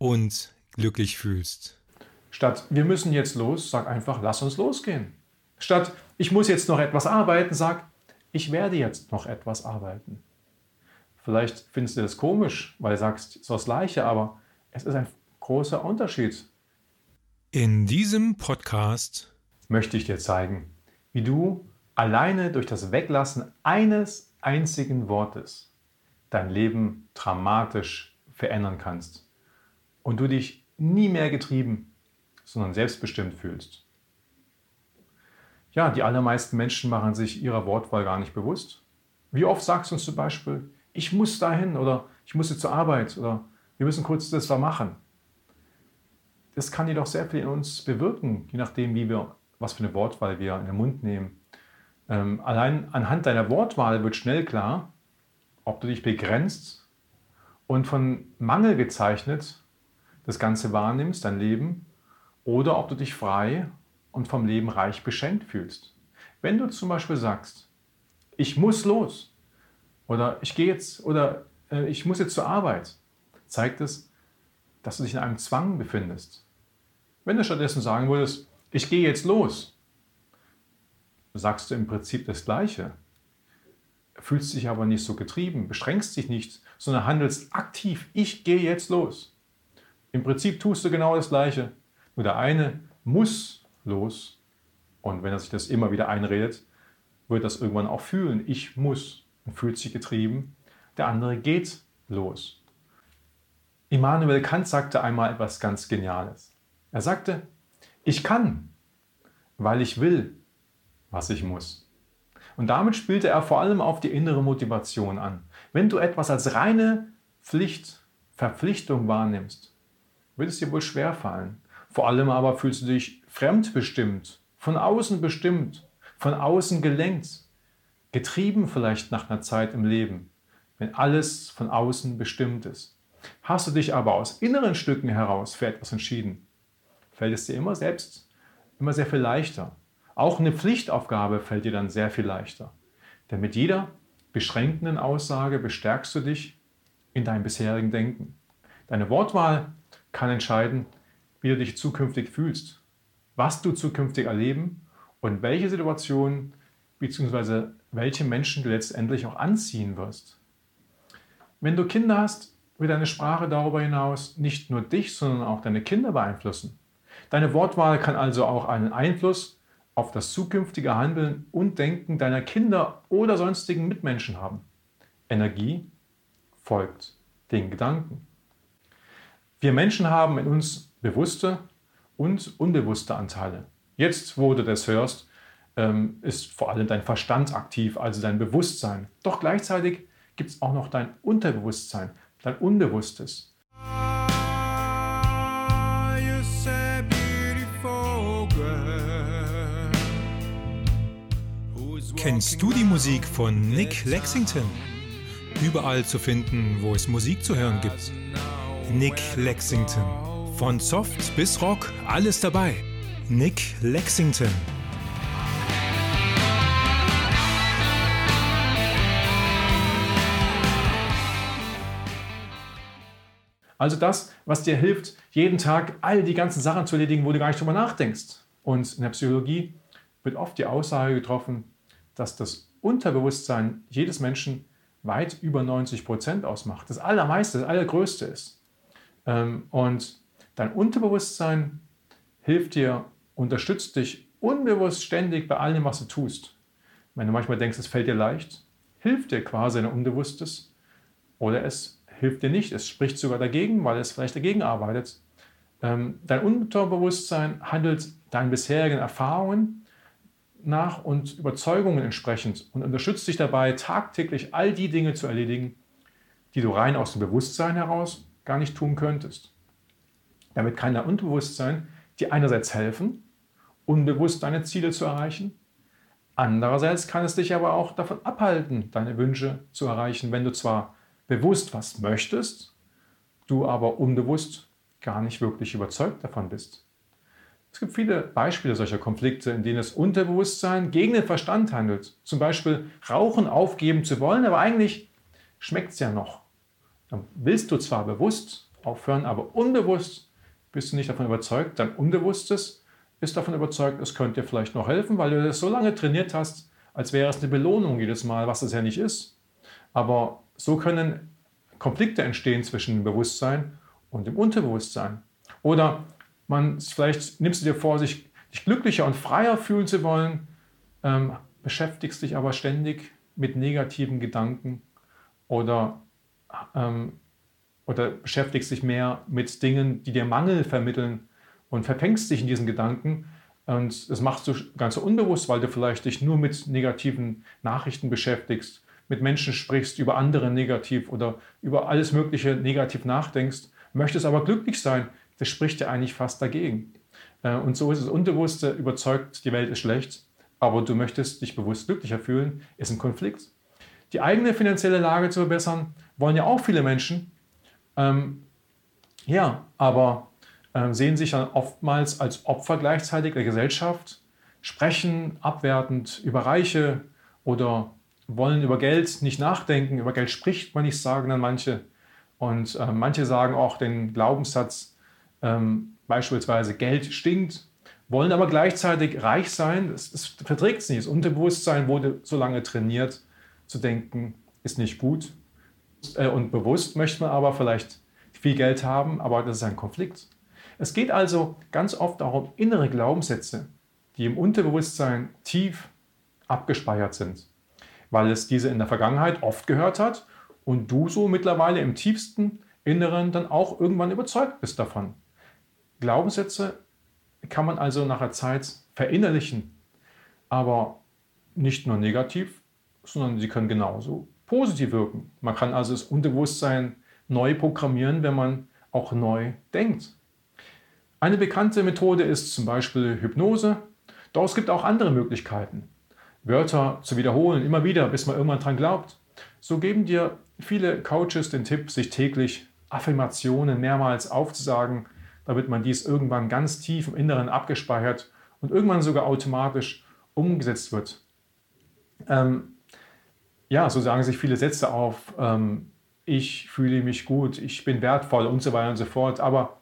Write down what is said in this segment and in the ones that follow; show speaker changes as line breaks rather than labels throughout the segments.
und glücklich fühlst.
Statt wir müssen jetzt los, sag einfach, lass uns losgehen. Statt ich muss jetzt noch etwas arbeiten, sag, ich werde jetzt noch etwas arbeiten. Vielleicht findest du das komisch, weil du sagst, es ist das Gleiche, aber es ist ein großer Unterschied.
In diesem Podcast
möchte ich dir zeigen, wie du alleine durch das Weglassen eines einzigen Wortes dein Leben dramatisch verändern kannst und du dich nie mehr getrieben, sondern selbstbestimmt fühlst. Ja, die allermeisten Menschen machen sich ihrer Wortwahl gar nicht bewusst. Wie oft sagst du uns zum Beispiel, ich muss dahin oder ich muss jetzt zur Arbeit oder wir müssen kurz das da machen. Das kann jedoch sehr viel in uns bewirken, je nachdem, wie wir, was für eine Wortwahl wir in den Mund nehmen. Ähm, allein anhand deiner Wortwahl wird schnell klar, ob du dich begrenzt und von Mangel gezeichnet das Ganze wahrnimmst, dein Leben, oder ob du dich frei und vom Leben reich beschenkt fühlst. Wenn du zum Beispiel sagst, ich muss los oder ich gehe jetzt oder äh, ich muss jetzt zur Arbeit, zeigt es, dass du dich in einem Zwang befindest. Wenn du stattdessen sagen würdest, ich gehe jetzt los, sagst du im Prinzip das Gleiche, fühlst dich aber nicht so getrieben, beschränkst dich nicht, sondern handelst aktiv, ich gehe jetzt los. Im Prinzip tust du genau das Gleiche, nur der eine muss los. Und wenn er sich das immer wieder einredet, wird das irgendwann auch fühlen. Ich muss und fühlt sich getrieben. Der andere geht los. Immanuel Kant sagte einmal etwas ganz Geniales. Er sagte, ich kann, weil ich will, was ich muss. Und damit spielte er vor allem auf die innere Motivation an. Wenn du etwas als reine Pflicht, Verpflichtung wahrnimmst, wird es dir wohl schwer fallen. Vor allem aber fühlst du dich fremdbestimmt, von außen bestimmt, von außen gelenkt, getrieben vielleicht nach einer Zeit im Leben, wenn alles von außen bestimmt ist. Hast du dich aber aus inneren Stücken heraus für etwas entschieden, fällt es dir immer selbst immer sehr viel leichter. Auch eine Pflichtaufgabe fällt dir dann sehr viel leichter. Denn mit jeder beschränkenden Aussage bestärkst du dich in deinem bisherigen Denken. Deine Wortwahl kann entscheiden, wie du dich zukünftig fühlst, was du zukünftig erleben und welche Situationen bzw. welche Menschen du letztendlich auch anziehen wirst. Wenn du Kinder hast, wird deine Sprache darüber hinaus nicht nur dich, sondern auch deine Kinder beeinflussen. Deine Wortwahl kann also auch einen Einfluss auf das zukünftige Handeln und Denken deiner Kinder oder sonstigen Mitmenschen haben. Energie folgt den Gedanken. Wir Menschen haben in uns bewusste und unbewusste Anteile. Jetzt, wo du das hörst, ähm, ist vor allem dein Verstand aktiv, also dein Bewusstsein. Doch gleichzeitig gibt es auch noch dein Unterbewusstsein, dein Unbewusstes.
Kennst du die Musik von Nick Lexington? Überall zu finden, wo es Musik zu hören gibt. Nick Lexington. Von Soft bis Rock, alles dabei. Nick Lexington.
Also das, was dir hilft, jeden Tag all die ganzen Sachen zu erledigen, wo du gar nicht drüber nachdenkst. Und in der Psychologie wird oft die Aussage getroffen, dass das Unterbewusstsein jedes Menschen weit über 90 Prozent ausmacht. Das Allermeiste, das Allergrößte ist. Ähm, und Dein Unterbewusstsein hilft dir, unterstützt dich unbewusst ständig bei allem, was du tust. Wenn du manchmal denkst, es fällt dir leicht, hilft dir quasi ein Unbewusstes oder es hilft dir nicht, es spricht sogar dagegen, weil es vielleicht dagegen arbeitet. Ähm, dein Unterbewusstsein handelt deinen bisherigen Erfahrungen nach und Überzeugungen entsprechend und unterstützt dich dabei, tagtäglich all die Dinge zu erledigen, die du rein aus dem Bewusstsein heraus gar nicht tun könntest. Damit kann dein Unterbewusstsein dir einerseits helfen, unbewusst deine Ziele zu erreichen. Andererseits kann es dich aber auch davon abhalten, deine Wünsche zu erreichen, wenn du zwar bewusst was möchtest, du aber unbewusst gar nicht wirklich überzeugt davon bist. Es gibt viele Beispiele solcher Konflikte, in denen das Unterbewusstsein gegen den Verstand handelt. Zum Beispiel Rauchen aufgeben zu wollen, aber eigentlich schmeckt es ja noch. Dann willst du zwar bewusst aufhören, aber unbewusst bist du nicht davon überzeugt, dein Unbewusstes ist davon überzeugt, es könnte dir vielleicht noch helfen, weil du das so lange trainiert hast, als wäre es eine Belohnung jedes Mal, was es ja nicht ist. Aber so können Konflikte entstehen zwischen dem Bewusstsein und dem Unterbewusstsein. Oder man, vielleicht nimmst du dir vor, sich, dich glücklicher und freier fühlen zu wollen, ähm, beschäftigst dich aber ständig mit negativen Gedanken oder, ähm, oder beschäftigst dich mehr mit Dingen, die dir Mangel vermitteln und verfängst dich in diesen Gedanken. Und das machst du ganz unbewusst, weil du vielleicht dich nur mit negativen Nachrichten beschäftigst, mit Menschen sprichst, über andere negativ oder über alles Mögliche negativ nachdenkst, möchtest aber glücklich sein. Das spricht ja eigentlich fast dagegen. Äh, und so ist es Unbewusste überzeugt, die Welt ist schlecht, aber du möchtest dich bewusst glücklicher fühlen, ist ein Konflikt. Die eigene finanzielle Lage zu verbessern, wollen ja auch viele Menschen. Ähm, ja, aber äh, sehen sich dann oftmals als Opfer gleichzeitig der Gesellschaft, sprechen abwertend über Reiche oder wollen über Geld nicht nachdenken, über Geld spricht man nicht, sagen dann manche. Und äh, manche sagen auch den Glaubenssatz, ähm, beispielsweise Geld stinkt, wollen aber gleichzeitig reich sein. Das, das verträgt es nicht. Das Unterbewusstsein wurde so lange trainiert, zu denken, ist nicht gut. Äh, und bewusst möchte man aber vielleicht viel Geld haben, aber das ist ein Konflikt. Es geht also ganz oft darum, innere Glaubenssätze, die im Unterbewusstsein tief abgespeichert sind, weil es diese in der Vergangenheit oft gehört hat und du so mittlerweile im tiefsten Inneren dann auch irgendwann überzeugt bist davon. Glaubenssätze kann man also nach der Zeit verinnerlichen, aber nicht nur negativ, sondern sie können genauso positiv wirken. Man kann also das Unterbewusstsein neu programmieren, wenn man auch neu denkt. Eine bekannte Methode ist zum Beispiel Hypnose. Doch es gibt auch andere Möglichkeiten. Wörter zu wiederholen, immer wieder, bis man irgendwann dran glaubt. So geben dir viele Coaches den Tipp, sich täglich Affirmationen mehrmals aufzusagen, damit man dies irgendwann ganz tief im Inneren abgespeichert und irgendwann sogar automatisch umgesetzt wird. Ähm, ja, so sagen sich viele Sätze auf. Ähm, ich fühle mich gut, ich bin wertvoll und so weiter und so fort. Aber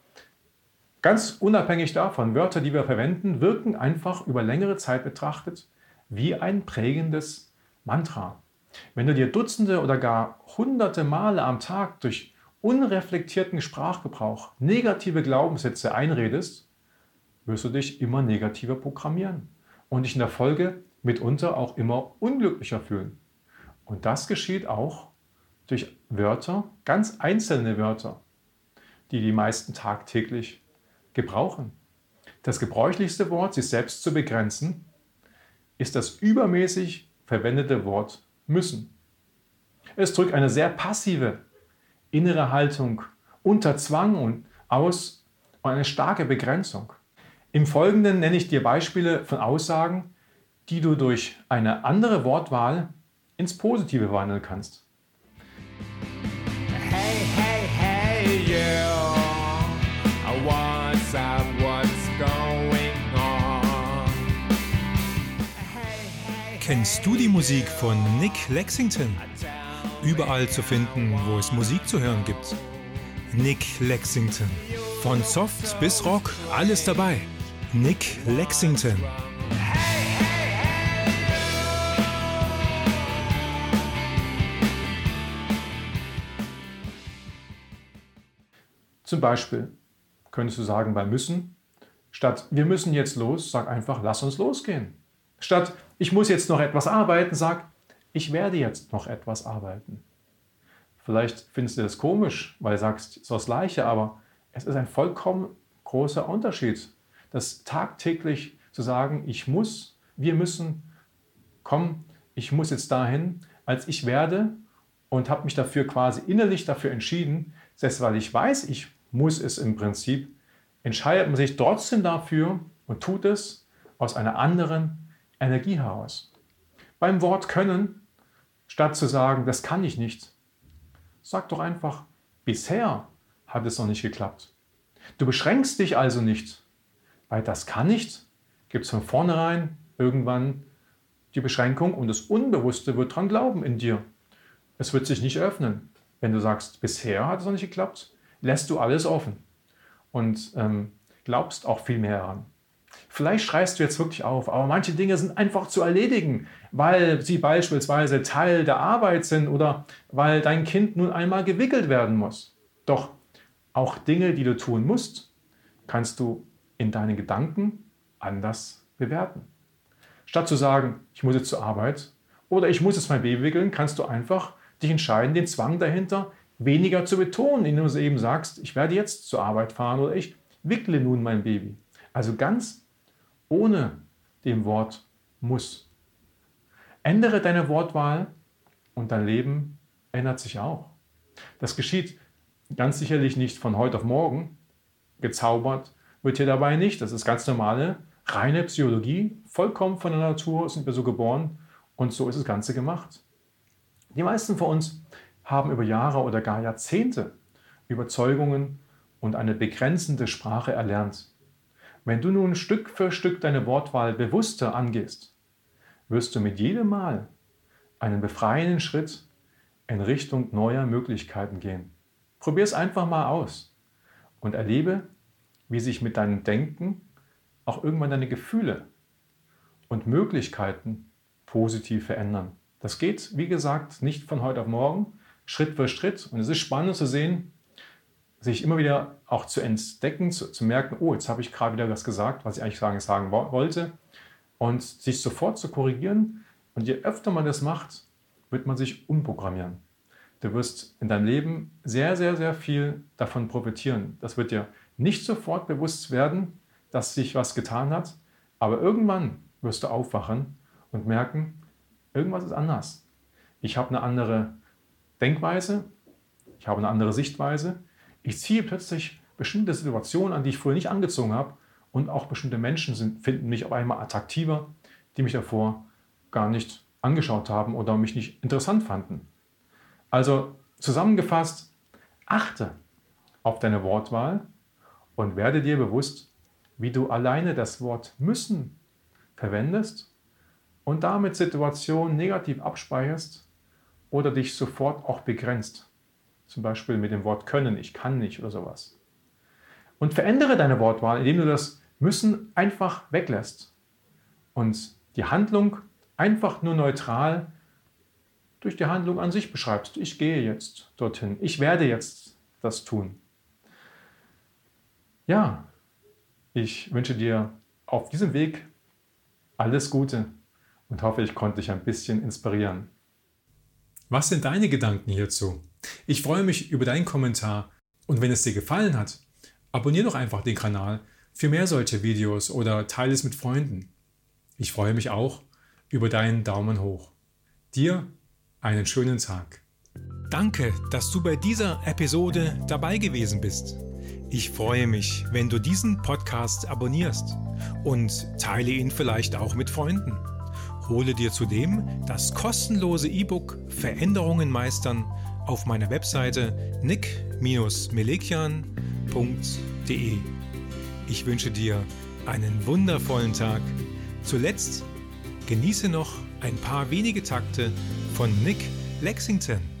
Ganz unabhängig davon, Wörter, die wir verwenden, wirken einfach über längere Zeit betrachtet wie ein prägendes Mantra. Wenn du dir Dutzende oder gar hunderte Male am Tag durch unreflektierten Sprachgebrauch negative Glaubenssätze einredest, wirst du dich immer negativer programmieren und dich in der Folge mitunter auch immer unglücklicher fühlen. Und das geschieht auch durch Wörter, ganz einzelne Wörter, die die meisten tagtäglich gebrauchen. Das gebräuchlichste Wort, sich selbst zu begrenzen, ist das übermäßig verwendete Wort müssen. Es drückt eine sehr passive innere Haltung unter Zwang und aus und eine starke Begrenzung. Im Folgenden nenne ich dir Beispiele von Aussagen, die du durch eine andere Wortwahl ins Positive wandeln kannst. Hey, hey, hey, yeah.
Kennst du die Musik von Nick Lexington? Überall zu finden, wo es Musik zu hören gibt. Nick Lexington. Von Soft bis Rock, alles dabei. Nick Lexington.
Zum Beispiel könntest du sagen bei müssen, statt wir müssen jetzt los, sag einfach, lass uns losgehen. Statt ich muss jetzt noch etwas arbeiten, sag, ich werde jetzt noch etwas arbeiten. Vielleicht findest du das komisch, weil du sagst, so das Gleiche, aber es ist ein vollkommen großer Unterschied, das tagtäglich zu sagen, ich muss, wir müssen, komm, ich muss jetzt dahin, als ich werde und habe mich dafür quasi innerlich dafür entschieden, selbst weil ich weiß, ich muss es im Prinzip, entscheidet man sich trotzdem dafür und tut es aus einer anderen Energie heraus. Beim Wort können, statt zu sagen, das kann ich nicht, sag doch einfach, bisher hat es noch nicht geklappt. Du beschränkst dich also nicht, weil das kann nicht, gibt es von vornherein irgendwann die Beschränkung und das Unbewusste wird dran glauben in dir. Es wird sich nicht öffnen. Wenn du sagst, bisher hat es noch nicht geklappt, lässt du alles offen und ähm, glaubst auch viel mehr daran. Vielleicht schreist du jetzt wirklich auf, aber manche Dinge sind einfach zu erledigen, weil sie beispielsweise Teil der Arbeit sind oder weil dein Kind nun einmal gewickelt werden muss. Doch auch Dinge, die du tun musst, kannst du in deinen Gedanken anders bewerten. Statt zu sagen, ich muss jetzt zur Arbeit oder ich muss jetzt mein Baby wickeln, kannst du einfach dich entscheiden, den Zwang dahinter weniger zu betonen, indem du eben sagst, ich werde jetzt zur Arbeit fahren oder ich wickle nun mein Baby. Also ganz ohne dem Wort muss. Ändere deine Wortwahl und dein Leben ändert sich auch. Das geschieht ganz sicherlich nicht von heute auf morgen. Gezaubert wird hier dabei nicht. Das ist ganz normale, reine Psychologie. Vollkommen von der Natur sind wir so geboren und so ist das Ganze gemacht. Die meisten von uns haben über Jahre oder gar Jahrzehnte Überzeugungen und eine begrenzende Sprache erlernt. Wenn du nun Stück für Stück deine Wortwahl bewusster angehst, wirst du mit jedem Mal einen befreienden Schritt in Richtung neuer Möglichkeiten gehen. Probier es einfach mal aus und erlebe, wie sich mit deinem Denken auch irgendwann deine Gefühle und Möglichkeiten positiv verändern. Das geht, wie gesagt, nicht von heute auf morgen, Schritt für Schritt. Und es ist spannend zu sehen, sich immer wieder auch zu entdecken, zu, zu merken, oh, jetzt habe ich gerade wieder was gesagt, was ich eigentlich sagen, sagen wollte. Und sich sofort zu korrigieren. Und je öfter man das macht, wird man sich umprogrammieren. Du wirst in deinem Leben sehr, sehr, sehr viel davon profitieren. Das wird dir nicht sofort bewusst werden, dass sich was getan hat, aber irgendwann wirst du aufwachen und merken, irgendwas ist anders. Ich habe eine andere Denkweise, ich habe eine andere Sichtweise ich ziehe plötzlich bestimmte Situationen an, die ich vorher nicht angezogen habe. Und auch bestimmte Menschen sind, finden mich auf einmal attraktiver, die mich davor gar nicht angeschaut haben oder mich nicht interessant fanden. Also zusammengefasst, achte auf deine Wortwahl und werde dir bewusst, wie du alleine das Wort müssen verwendest und damit Situationen negativ abspeicherst oder dich sofort auch begrenzt. Zum Beispiel mit dem Wort können, ich kann nicht oder sowas. Und verändere deine Wortwahl, indem du das müssen einfach weglässt und die Handlung einfach nur neutral durch die Handlung an sich beschreibst. Ich gehe jetzt dorthin. Ich werde jetzt das tun. Ja, ich wünsche dir auf diesem Weg alles Gute und hoffe, ich konnte dich ein bisschen inspirieren.
Was sind deine Gedanken hierzu? Ich freue mich über deinen Kommentar und wenn es dir gefallen hat, abonniere doch einfach den Kanal für mehr solche Videos oder teile es mit Freunden. Ich freue mich auch über deinen Daumen hoch. Dir einen schönen Tag. Danke, dass du bei dieser Episode dabei gewesen bist. Ich freue mich, wenn du diesen Podcast abonnierst und teile ihn vielleicht auch mit Freunden. Hole dir zudem das kostenlose E-Book Veränderungen meistern auf meiner Webseite nick-melekian.de. Ich wünsche dir einen wundervollen Tag. Zuletzt genieße noch ein paar wenige Takte von Nick Lexington.